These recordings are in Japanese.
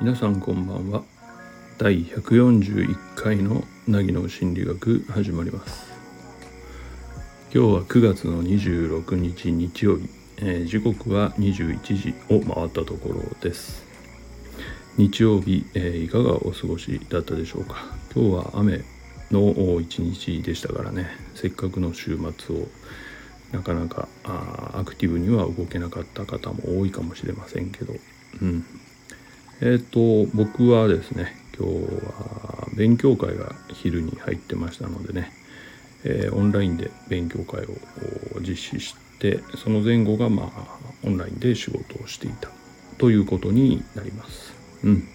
皆さんこんばんは。第141回の凪の心理学始まります。今日は9月の26日日曜日、えー、時刻は21時を回ったところです。日曜日、えー、いかがお過ごしだったでしょうか。今日は雨の一日でしたからね。せっかくの週末をなかなかあアクティブには動けなかった方も多いかもしれませんけど。うん。えっ、ー、と僕はですね今日は勉強会が昼に入ってましたのでね、えー、オンラインで勉強会を実施してその前後がまあオンラインで仕事をしていたということになります。うん。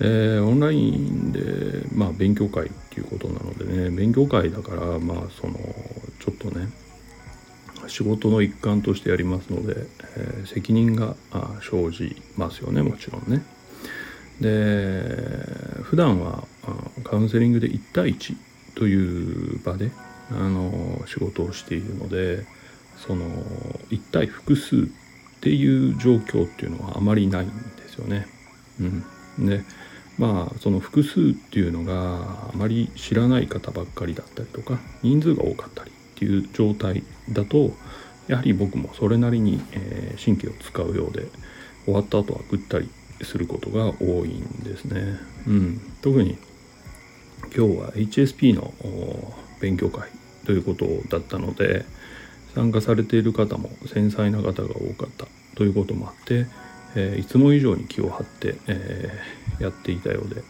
えー、オンラインで、まあ、勉強会っていうことなのでね勉強会だからまあそのちょっとね仕事の一環としてやりますので、えー、責任が生じますよねもちろんね。で普段はカウンセリングで1対1という場であの仕事をしているのでその1対複数っていう状況っていうのはあまりないんですよね。うん、でまあその複数っていうのがあまり知らない方ばっかりだったりとか人数が多かったりっていう状態だとやはり僕もそれなりに、え、神経を使うようで終わった後はぐったりすることが多いんですね。うん、特に今日は HSP の勉強会ということだったので参加されている方も繊細な方が多かったということもあって、えー、いつも以上に気を張って、えー、やっていたようで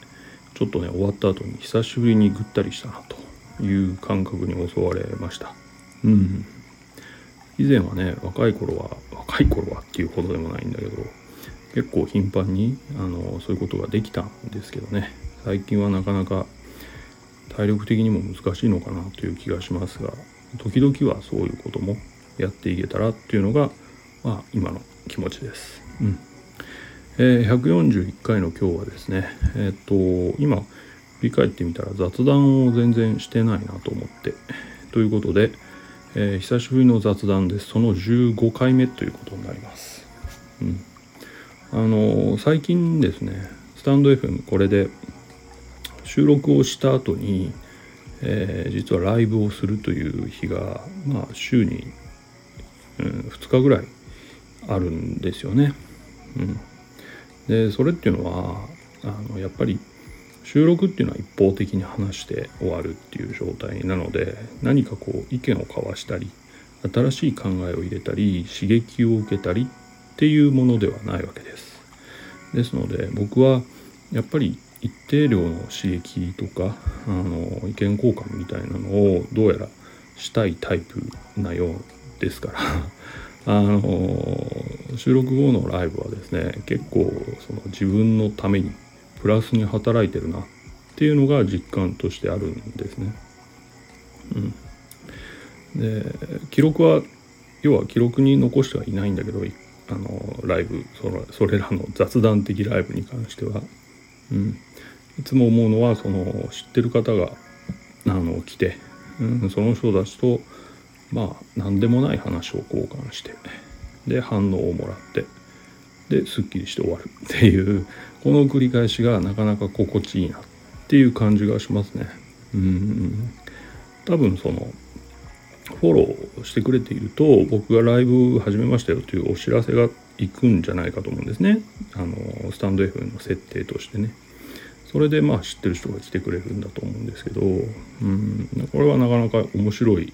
ちょっとね終わった後に久しぶりにぐったりしたなという感覚に襲われました。うん以前はね若い頃は若い頃はっていうほどでもないんだけど結構頻繁にあのそういうことができたんですけどね最近はなかなか体力的にも難しいのかなという気がしますが時々はそういうこともやっていけたらっていうのが、まあ、今の気持ちです。うんえ、141回の今日はですねえっ、と今振り返ってみたら雑談を全然してないなと思ってということで、えー、久しぶりの雑談ですその15回目ということになります。うんあの最近ですねスタンド FM これで収録をした後に、えー、実はライブをするという日が、まあ、週に、うん、2日ぐらいあるんですよね。うん、でそれっていうのはあのやっぱり収録っていうのは一方的に話して終わるっていう状態なので何かこう意見を交わしたり新しい考えを入れたり刺激を受けたりっていうものではないわけです。ですので僕はやっぱり一定量の刺激とかあの意見交換みたいなのをどうやらしたいタイプなようですからあの収録後のライブはですね結構その自分のためにプラスに働いてるなっていうのが実感としてあるんですね。うん、で記録は要は記録に残してはいないんだけどあのライブそのそれらの雑談的ライブに関しては、うん、いつも思うのはその知ってる方があの来て、うん、その人たちとまあ何でもない話を交換してで反応をもらってですっきりして終わるっていうこの繰り返しがなかなか心地いいなっていう感じがしますね。うん。多分そのフォローしてくれていると僕がライブ始めましたよというお知らせがいくんじゃないかと思うんですね。あのスタンド F の設定としてね。それでまあ知ってる人が来てくれるんだと思うんですけどうん。これはなかなか面白い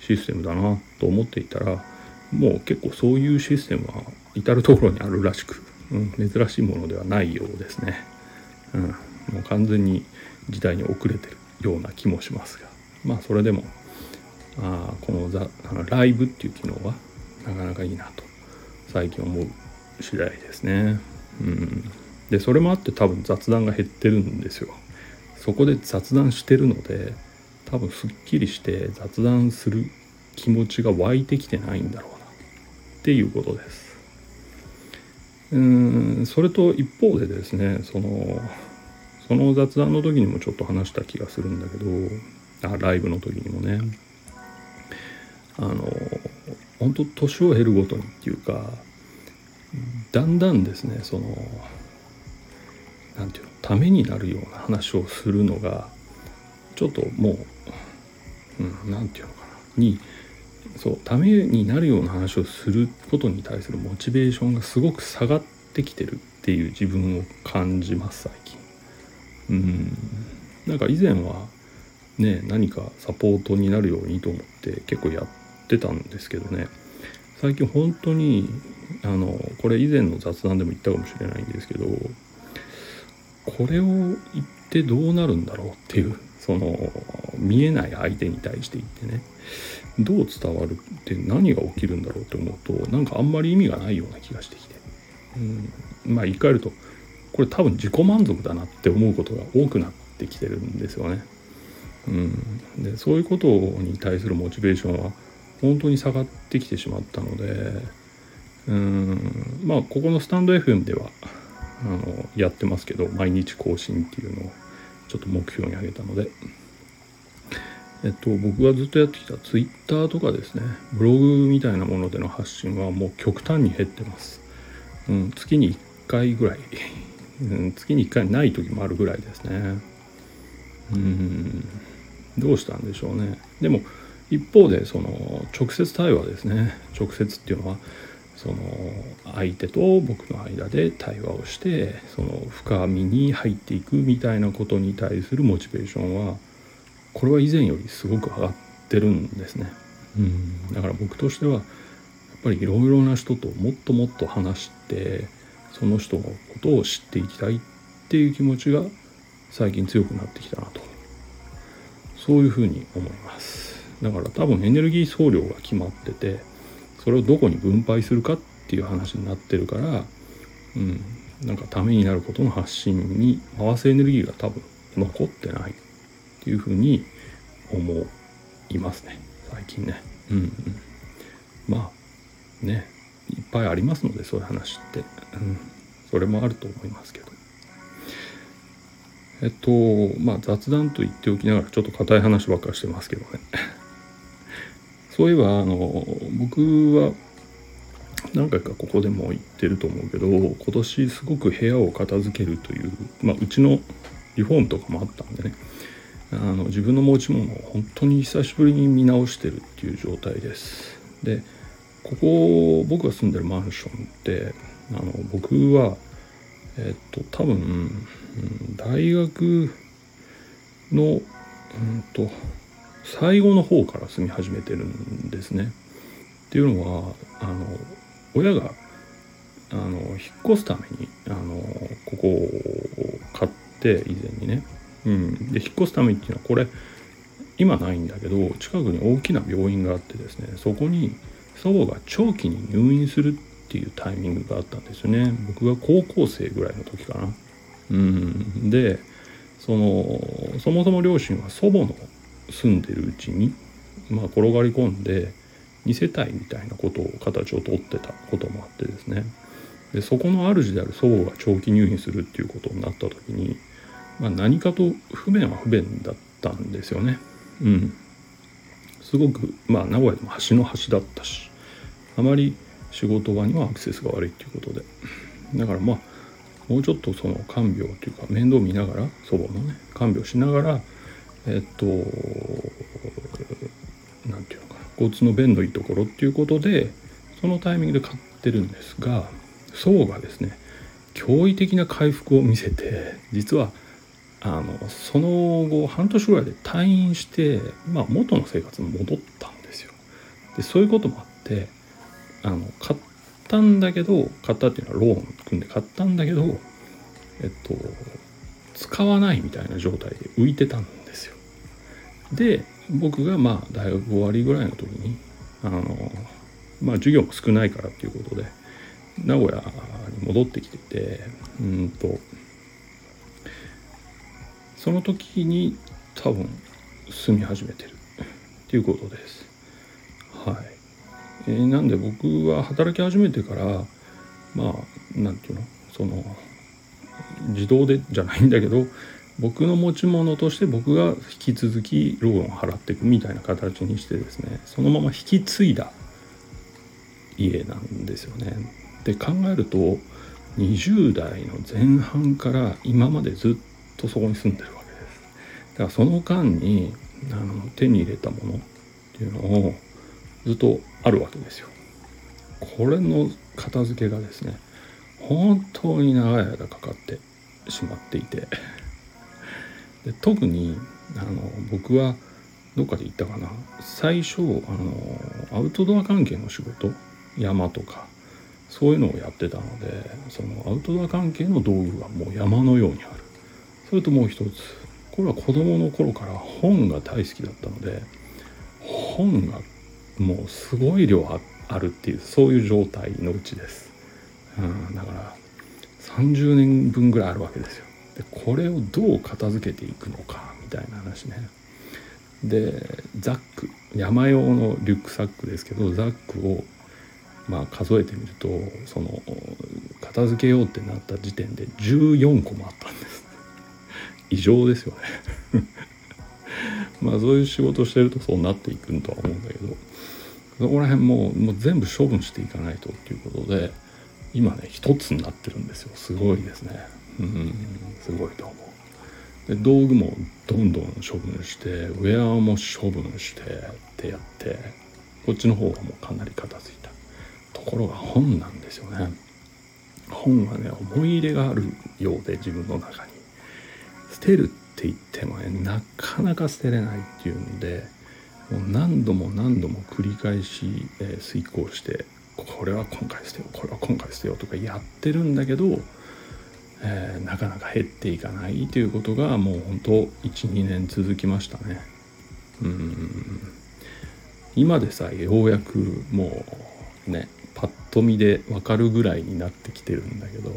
システムだなと思っていたらもう結構そういうシステムは至る所にあるらしく、うん、珍しいものではないようですね、うん、もう完全に時代に遅れてるような気もしますがまあそれでもあこのザあのライブっていう機能はなかなかいいなと最近思う次第ですね。うん、でそれもあって多分雑談が減ってるんですよ。そこで雑談してるので多分すっきりして雑談する気持ちが湧いてきてないんだろうなっていうことです。うんそれと一方でですねそのその雑談の時にもちょっと話した気がするんだけどあライブの時にもねあの本当年を経るごとにっていうかだんだんですねその何て言うのためになるような話をするのがちょっともう何、うん、て言うのかな。にそうためになるような話をすることに対するモチベーションがすごく下がってきてるっていう自分を感じます最近。うん。なんか以前はね何かサポートになるようにと思って結構やってたんですけどね。最近本当にあのこれ以前の雑談でも言ったかもしれないんですけどこれを言ってどうなるんだろうっていうその見えない相手に対して言ってね。どう伝わるって何が起きるんだろうって思うとなんかあんまり意味がないような気がしてきて、うん、まあ言い換えるとこれ多分自己満足だなって思うことが多くなってきてるんですよね。うん、でそういうことに対するモチベーションは本当に下がってきてしまったのでうん。まあここのスタンド FM ではあのやってますけど毎日更新っていうのを。ちょっと目標に挙げたので。えっと、僕がずっとやってきた Twitter とかですね。ブログみたいなものでの発信はもう極端に減ってます、うん、月に1回ぐらい、うん、月に1回ない時もあるぐらいですね。うんどうしたんでしょうね。でも一方でその直接対話ですね。直接っていうのはその相手と僕の間で対話をしてその深みに入っていくみたいなことに対するモチベーションはこれは以前よりすごく上がってるんですね。うん。だから僕としてはやっぱりいろいろな人ともっともっと話してその人のことを知っていきたいっていう気持ちが最近強くなってきたなと。そういうふうに思います。だから多分エネルギー総量が決まっててそれをどこに分配するかっていう話になってるからうんなんかためになることの発信に回すエネルギーが多分残ってないっていうふうに思いますね最近ね。うんうん。まあねいっぱいありますのでそういう話って、うん、それもあると思いますけど。えっとまあ雑談と言っておきながらちょっと硬い話ばっかりしてますけどね。そういえばあの僕は何回かここでも言ってると思うけど今年すごく部屋を片付けるというまあうちのリフォームとかもあったんでね。あの自分の持ち物を本当に久しぶりに見直してるっていう状態です。でここ僕が住んでるマンションってあの僕はえっと多分、大学の、うんと最後の方から住み始めてるんですね。っていうのはあの親があの引っ越すためにあのここを買って以前にねうん、で引っ越すためにっていうのはこれ今ないんだけど近くに大きな病院があってですねそこに祖母が長期に入院するっていうタイミングがあったんですよね僕が高校生ぐらいの時かな。うん、でそのそもそも両親は祖母の住んでるうちに、まあ、転がり込んで2世帯みたいなことを形をとってたこともあってですねでそこの主である祖母が長期入院するっていうことになった時にまあ、何かと不便は不便だったんですよね。うん。すごく、まあ、名古屋でも端の端だったし、あまり仕事場にはアクセスが悪いっていうことで。だからまあ、もうちょっとその看病というか面倒見ながら、祖母のね、看病しながら、えっと、何て言うのかな、交通の便のいいところっていうことで、そのタイミングで買ってるんですが、祖母がですね、驚異的な回復を見せて、実はあのその後半年ぐらいで退院して、まあ、元の生活に戻ったんですよ。でそういうこともあってあの買ったんだけど買ったっていうのはローン組んで買ったんだけどえっと使わないみたいな状態で浮いてたんで。僕がまあ大学終わりぐらいの時にあのまあ授業も少ないからっていうことで名古屋に戻ってきててうんとその時に多分住み始めてるっていうことです。はい。えー、なんで僕は働き始めてからまあ何て言うのその自動でじゃないんだけど僕の持ち物として僕が引き続きローンを払っていくみたいな形にしてですねそのまま引き継いだ家なんですよね。で考えると20代の前半から今までずっとそこに住んでるわけです。だからその間にあの手に入れたものっていうのをずっとあるわけですよ。これの片付けがですね本当に長い間かかってしまっていてで特にあの僕はどっかで言ったかな。最初あのアウトドア関係の仕事山とかそういうのをやってたのでそのアウトドア関係の道具がもう山のようにある。それともう一つこれは子供の頃から本が大好きだったので本がもうすごい量あるっていうそういう状態のうちです、うん、だから30年分ぐらいあるわけですよ。でこれをどう片付けていくのかみたいな話ね。でザック山用のリュックサックですけどザックをまあ数えてみるとその片付けようってなった時点で14個もあったんです。異常ですよね。まあそういう仕事してるとそうなっていくんとは思うんだけどそこら辺ももう全部処分していかないとっていうことで今ね一つになってるんですよ。すごいですね。うんすごいと思うで道具もどんどん処分してウェアも処分してってやってこっちの方がもうかなり片付いたところが本なんですよね本はね思い入れがあるようで自分の中に捨てるって言ってもねなかなか捨てれないっていうんでもう何度も何度も繰り返し、えー、遂行してこれは今回捨てようこれは今回捨てようとかやってるんだけど、えー、なかなか減っていかないということがもう本当12年続きましたね。うん。今でさえようやくもうねパッと見で分かるぐらいになってきてるんだけど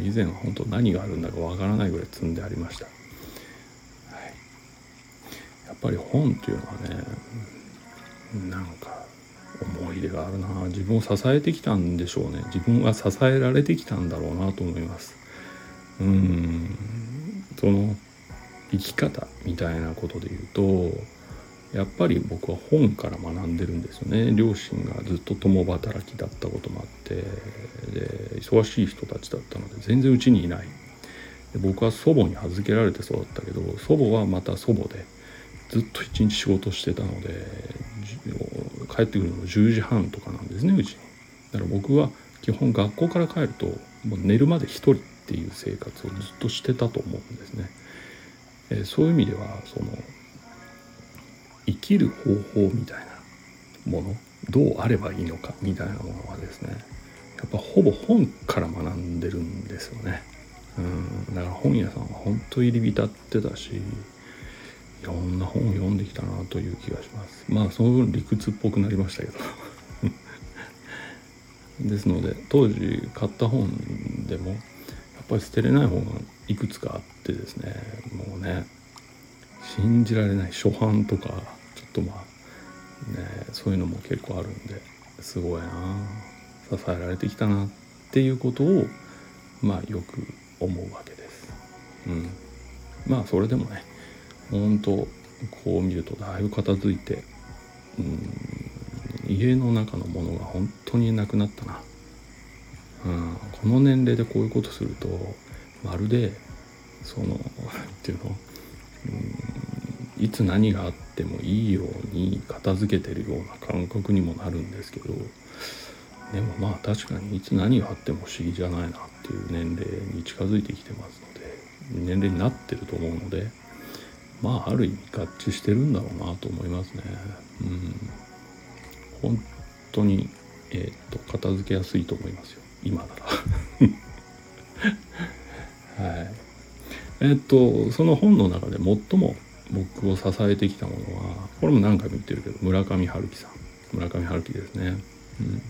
以前は本当何があるんだか分からないぐらい積んでありました、はい、やっぱり本っていうのはねなんか思い入れがあるな。自分を支えてきたんでしょうね。自分は支えられてきたんだろうなと思います。うん。その生き方みたいなことで言うとやっぱり僕は本から学んでるんですよね。両親がずっと共働きだったこともあってで忙しい人たちだったので全然うちにいない。で僕は祖母に預けられて育ったけど祖母はまた祖母でずっと一日仕事してたので帰ってくるのも10時半とかなんですねうちに。だから僕は基本学校から帰るともう寝るまで一人。っていう生活をずっとしてたと思うんですね、えそういう意味ではその生きる方法みたいなものどうあればいいのかみたいなものはですねやっぱほぼ本から学んでるんですよね。うん。だから本屋さんは本当入り浸ってたしいろんな本を読んできたなという気がします。まあその分理屈っぽくなりましたけど。ですので当時買った本でもぱり捨てれない本がいくつかあってですね。もうね信じられない初版とかちょっとまあねそういうのも結構あるんですごいな。支えられてきたなっていうことをまあよく思うわけです。うん、まあそれでもね本当こう見るとだいぶ片付いて、うん、家の中のものが本当になくなったな、うん、この年齢でこういうことするとまるでその 何ていうの、うん、いつ何があってもいいように片付けてるような感覚にもなるんですけどでもまあ確かにいつ何があっても不思議じゃないなっていう年齢に近づいてきてますので年齢になってると思うのでまあある意味合致してるんだろうなと思いますね。うん、本当に、えー、っと片付けやすいと思いますよ。今なら。はい。え、っとその本の中で最も僕を支えてきたものはこれも何回も言ってるけど村上春樹さん村上春樹ですね。うん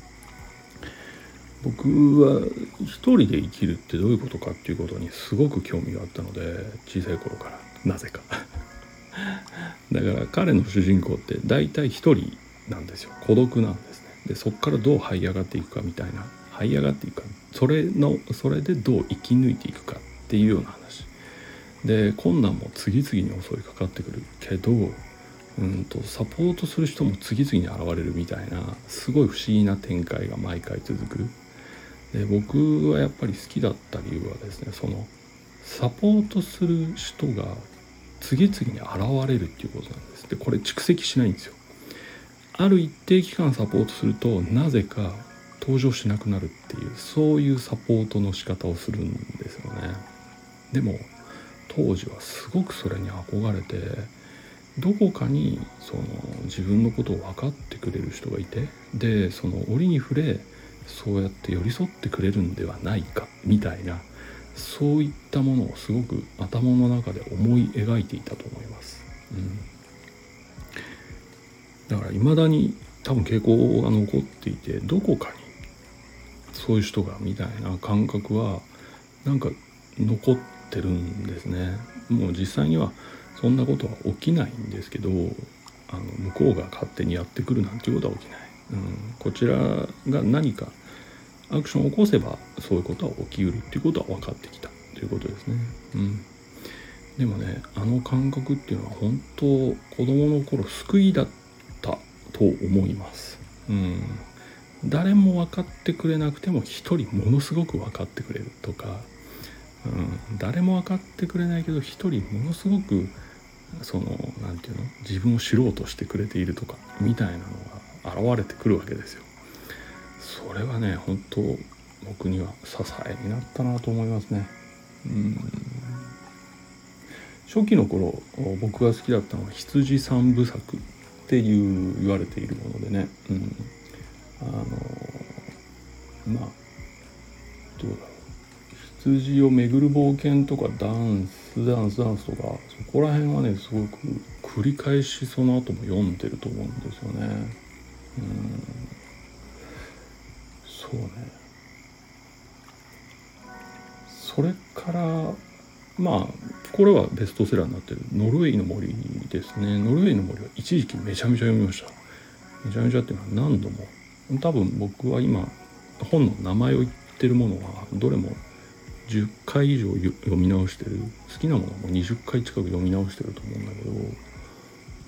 僕は一人で生きるってどういうことかっていうことにすごく興味があったので小さい頃からなぜか だから彼の主人公って大体一人なんですよ孤独なんですねでそこからどう這い上がっていくかみたいな這い上がっていくか。それのそれでどう生き抜いていくかっていうような話。で困難も次々に襲いかかってくるけどうんとサポートする人も次々に現れるみたいなすごい不思議な展開が毎回続く。で僕はやっぱり好きだった理由はですねそのサポートする人が次々に現れるっていうことなんです。でこれ蓄積しないんですよ。ある一定期間サポートするとなぜか登場しなくなるっていうそういうサポートの仕方をするんですよねでも当時はすごくそれに憧れてどこかにその自分のことを分かってくれる人がいてでその折に触れそうやって寄り添ってくれるんではないかみたいなそういったものをすごく頭の中で思い描いていたと思います。うん、だから未だに多分傾向が残っていてどこかにそういう人がみたいな感覚はなんか残ってるんですね。もう実際にはそんなことは起きないんですけどあの向こうが勝手にやってくるなんていうことは起きない。うん、こちらが何かアクションを起こせばそういうことは起きうるっていうことは分かってきたということですね。うん、でもねあの感覚っていうのは本当子供の頃救いだったと思います。うん、誰も分かってくれなくても一人ものすごく分かってくれるとか、うん、誰も分かってくれないけど一人ものすごくその何て言うの自分を知ろうとしてくれているとかみたいなのが現れてくるわけですよ。それはね本当僕には支えになったなと思いますね。うん初期の頃僕が好きだったのは羊三部作っていう言われているものでね、うん、あのまあどうだろう。羊を巡る冒険とかダンスダンスダンスとかそこら辺はねすごく繰り返しその後も読んでると思うんですよね。うん。そうね。それからまあこれはベストセラーになってる「ノルウェーの森」ですね。ノルウェーの森は一時期めちゃめちゃ読みました。めちゃめちゃっていうのは何度も多分僕は今本の名前を言ってるものはどれも10回以上読み直してる。好きなものも20回近く読み直してると思うんだけど、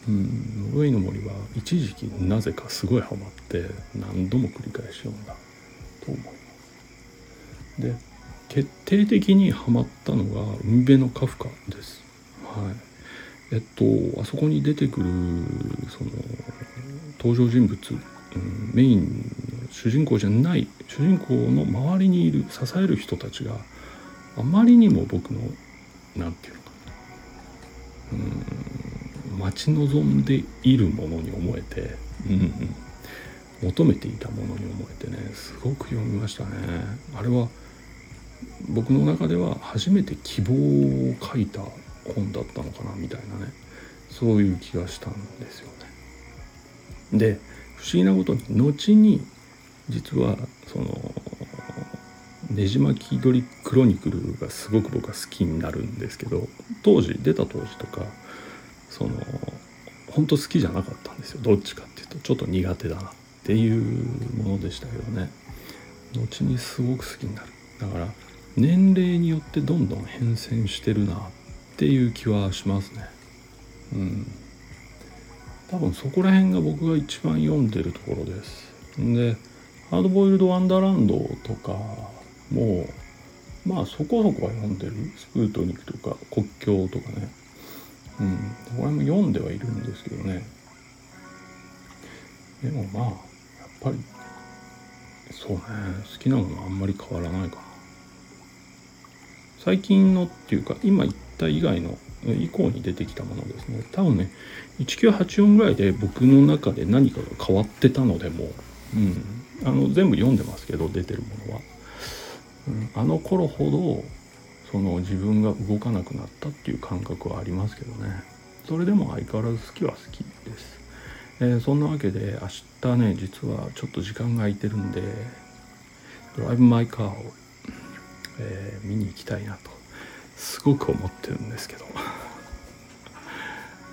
うん、ノルウェーの森は一時期なぜかすごいハマって何度も繰り返し読んだと思います。で決定的にはまったのが海辺のカフカです。はい。えっとあそこに出てくるその登場人物、うん、メイン主人公じゃない主人公の周りにいる支える人たちがあまりにも僕の何て言うのかな。うん待ち望んでいるものに思えて、うんうん、求めていたものに思えてねすごく読みましたね。あれは僕の中では初めて希望を書いた本だったのかなみたいなね。そういう気がしたんですよね。で不思議なことに後に実はそのねじ巻き鳥クロニクルがすごく僕は好きになるんですけど当時出た当時とかその本当好きじゃなかったんですよ。どっちかっていうとちょっと苦手だなっていうものでしたけどね。後にすごく好きになる。だから年齢によってどんどん変遷してるなっていう気はしますね。うん。多分そこら辺が僕が一番読んでるところです。でハードボイルド・ワンダーランドとかもまあそこそこは読んでる。スプートニクとか国境とかね。うん。これも読んではいるんですけどね。でもまあやっぱりそうね。好きなものはあんまり変わらないかな。最近のっていうか今言った以外の以降に出てきたものですね。多分ね1984ぐらいで僕の中で何かが変わってたのでもうん。あの全部読んでますけど出てるものは、うん、あの頃ほどその自分が動かなくなったっていう感覚はありますけどね。それでも相変わらず好きは好きです。えー、そんなわけで明日ね実はちょっと時間が空いてるんでドライブ・マイ・カーを、えー、見に行きたいなとすごく思ってるんですけど。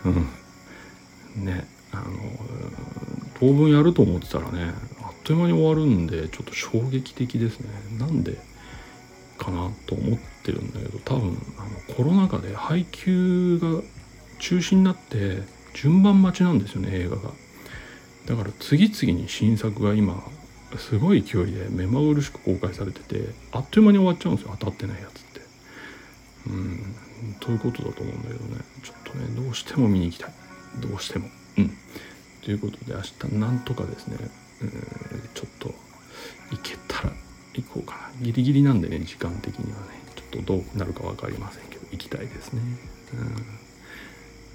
うん。ねあの当分やると思ってたらねあっという間に終わるんでちょっと衝撃的ですね。なんでかなと思ってるんだけど多分あのコロナ禍で配給が中止になって順番待ちなんですよね映画が。だから次々に新作が今すごい勢いで目まぐるしく公開されててあっという間に終わっちゃうんですよ当たってないやつって。うんということだと思うんだけどね。ちょっとねどうしても見に行きたい。どうしても。うん。ということで明日なんとかですねうんちょっと行けたら行こうかな。ギリギリなんでね時間的にはねちょっとどうなるか分かりませんけど行きたいですね。うん。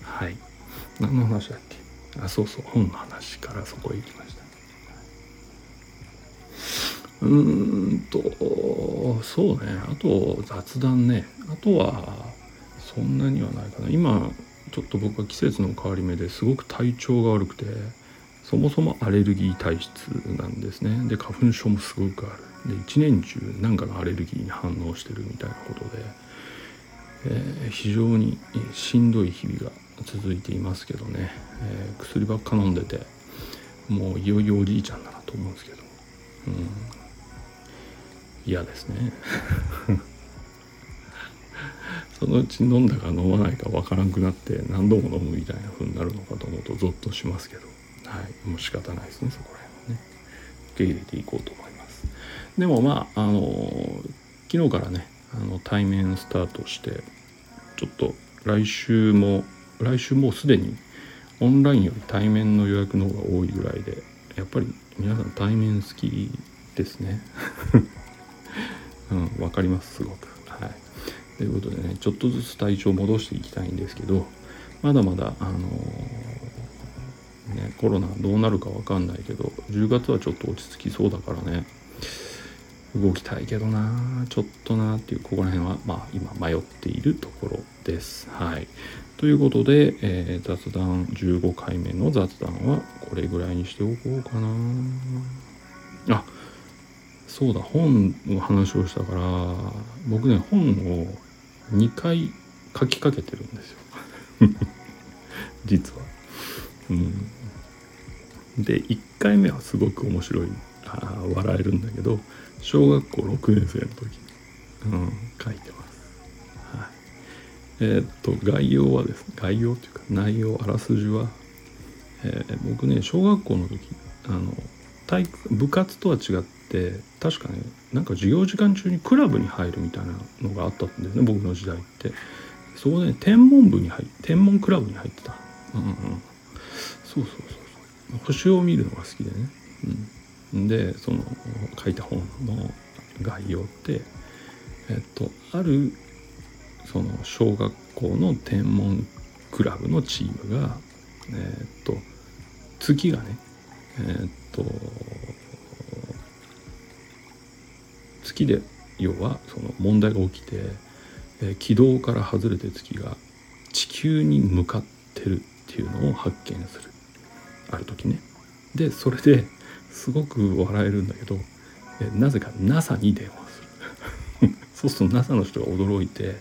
はい。何の話だっけ？あそうそう本の話からそこへ行きました。うーんとそうね。あと雑談ね。あとはそんなにはないかな。今ちょっと僕は季節の変わり目ですごく体調が悪くてそもそもアレルギー体質なんですね。で花粉症もすごくある。で一年中何かのアレルギーに反応してるみたいなことで、えー、非常にしんどい日々が続いていますけどね、えー、薬ばっか飲んでてもういよいよおじいちゃんだなと思うんですけど、うん、嫌ですね。そのうち飲んだか飲まないかわからんくなって何度も飲むみたいな風になるのかと思うとゾッとしますけど。はい。もう仕方ないですねそこら辺はね。受け入れていこうと思います。でもまああの昨日からねあの対面スタートしてちょっと来週も来週もうすでにオンラインより対面の予約の方が多いぐらいでやっぱり皆さん対面好きですね。うん分かりますすごく。はい。ということでねちょっとずつ体調を戻していきたいんですけどまだまだあのー、ねコロナどうなるか分かんないけど10月はちょっと落ち着きそうだからね動きたいけどなちょっとなっていうここら辺はまあ今迷っているところです。はい。ということで、えー、雑談15回目の雑談はこれぐらいにしておこうかな。あそうだ本の話をしたから僕ね本を2回書きかけてるんですよ 実は。うん、で1回目はすごく面白いあ笑えるんだけど小学校6年生の時に、うん、書いてます。はい、えー、っと概要はですね概要っていうか内容あらすじは、えー、僕ね小学校の時あの体育部活とは違って確かねなんか授業時間中にクラブに入るみたいなのがあったんですね僕の時代って。そこで、ね、天文部に入天文クラブに入ってた。うんうん。そうそうそうそう。星を見るのが好きでね、うん、でその書いた本の概要ってえっとあるその小学校の天文クラブのチームがえっと月がねえっと月で要はその問題が起きて、えー、軌道から外れて月が地球に向かってるっていうのを発見する。ある時ね。でそれですごく笑えるんだけど、えー、なぜか NASA に電話する。そうすると NASA の人が驚いて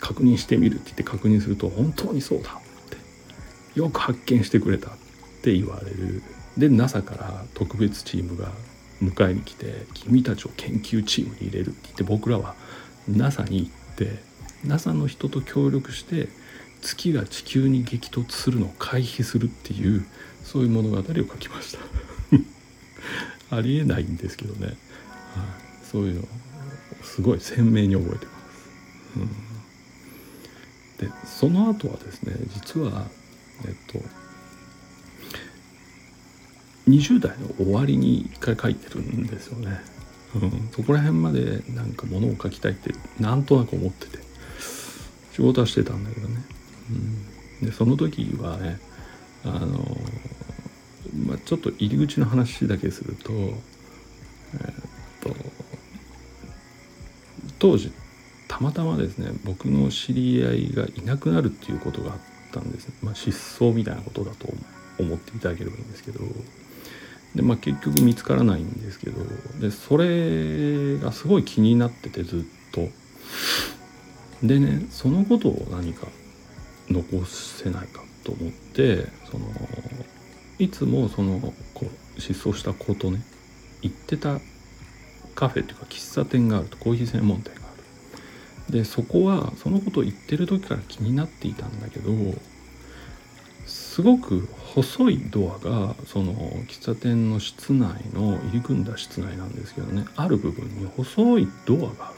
確認してみるって言って確認すると本当にそうだって。よく発見してくれたって言われる。で NASA から特別チームが迎えに来て「君たちを研究チームに入れる」って言って僕らは NASA に行って NASA の人と協力して月が地球に激突するのを回避するっていうそういう物語を書きました。ありえないんですけどね、はい、そういうのすごい鮮明に覚えてます、うん、でその後はですね実はえっと20代の終わりに一回書いてるんですよね。うん、そこら辺までなんかものを書きたいってなんとなく思ってて仕事はしてたんだけどね。うん、でその時はねあの、まあ、ちょっと入り口の話だけすると,、えー、っと当時たまたまですね僕の知り合いがいなくなるっていうことがあったんです、まあ、失踪みたいなことだと思っていただければいいんですけどでまあ結局見つからないんですけどでそれがすごい気になっててずっと。でねそのことを何か残せないかと思ってそのいつもそのこう失踪した子とね行ってたカフェっていうか喫茶店があるとコーヒー専門店がある。でそこはそのことを言ってる時から気になっていたんだけどすごく細いドアがその喫茶店の室内の入り組んだ室内なんですけどねある部分に細いドアがある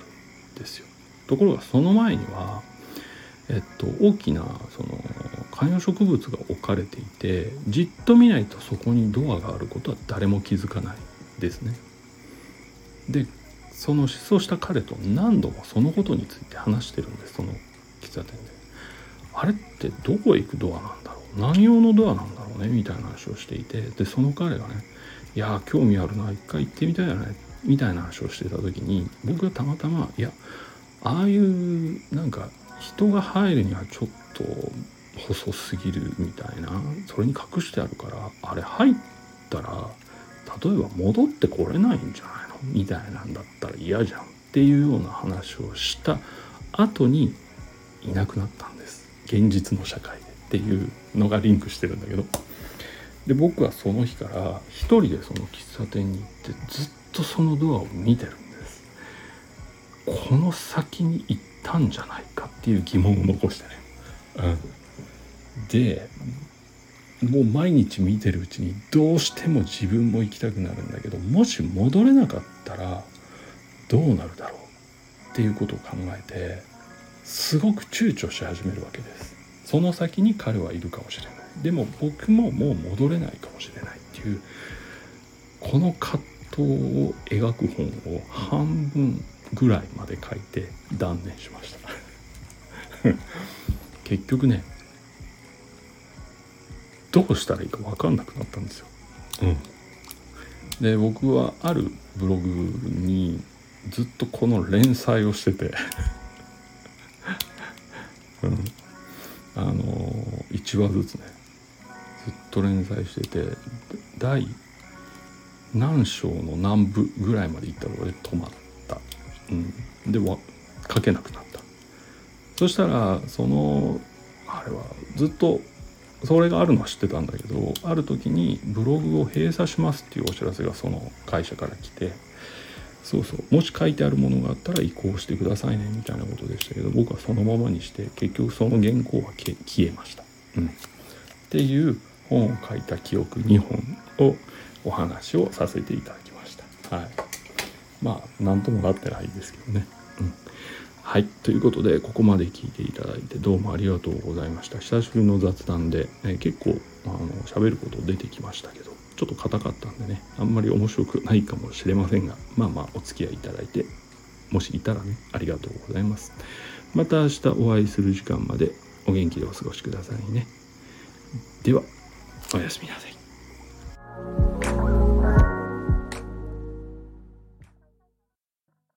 んですよ。ところがその前にはえっと大きなその観葉植物が置かれていてじっと見ないとそこにドアがあることは誰も気づかないですね。でその失踪した彼と何度もそのことについて話してるんですその喫茶店で。あれってどこへ行くドアなんだろう何用のドアなんだろうねみたいな話をしていてでその彼がねいや興味あるな一回行ってみたいよねみたいな話をしてた時に僕がたまたまいやああいうなんか人が入るにはちょっと細すぎるみたいなそれに隠してあるからあれ入ったら例えば戻ってこれないんじゃないの？みたいなんだったら嫌じゃんっていうような話をした後にいなくなったんです。現実の社会。っていうのがリンクしてるんだけど。で僕はその日から一人でその喫茶店に行ってずっとそのドアを見てるんです。この先に行ったんじゃないかっていう疑問を残してね、うん、でもう毎日見てるうちにどうしても自分も行きたくなるんだけどもし戻れなかったらどうなるだろうっていうことを考えてすごく躊躇し始めるわけです。その先に彼はいるかもしれない。でも僕ももう戻れないかもしれないっていうこの葛藤を描く本を半分ぐらいまで書いて断念しました。結局ねどうしたらいいか分かんなくなったんですよ。うん、で僕はあるブログにずっとこの連載をしてて。うん、あの1話ずつねずっと連載してて第何章の何部ぐらいまで行ったところで止まった、うん、で書けなくなった。そしたらそのあれはずっとそれがあるのは知ってたんだけどある時にブログを閉鎖しますっていうお知らせがその会社から来てそうそうもし書いてあるものがあったら移行してくださいねみたいなことでしたけど僕はそのままにして結局その原稿は消えました。うん、っていう本を書いた記憶2本をお話をさせていただきました。はい、まあ何ともなってないですけどね。うんはい。ということで、ここまで聞いていただいてどうもありがとうございました。久しぶりの雑談で、え結構、あの、喋ること出てきましたけど、ちょっと硬かったんでね、あんまり面白くないかもしれませんが、まあまあ、お付き合いいただいて、もしいたらね、ありがとうございます。また明日お会いする時間までお元気でお過ごしくださいね。では、おやすみなさい。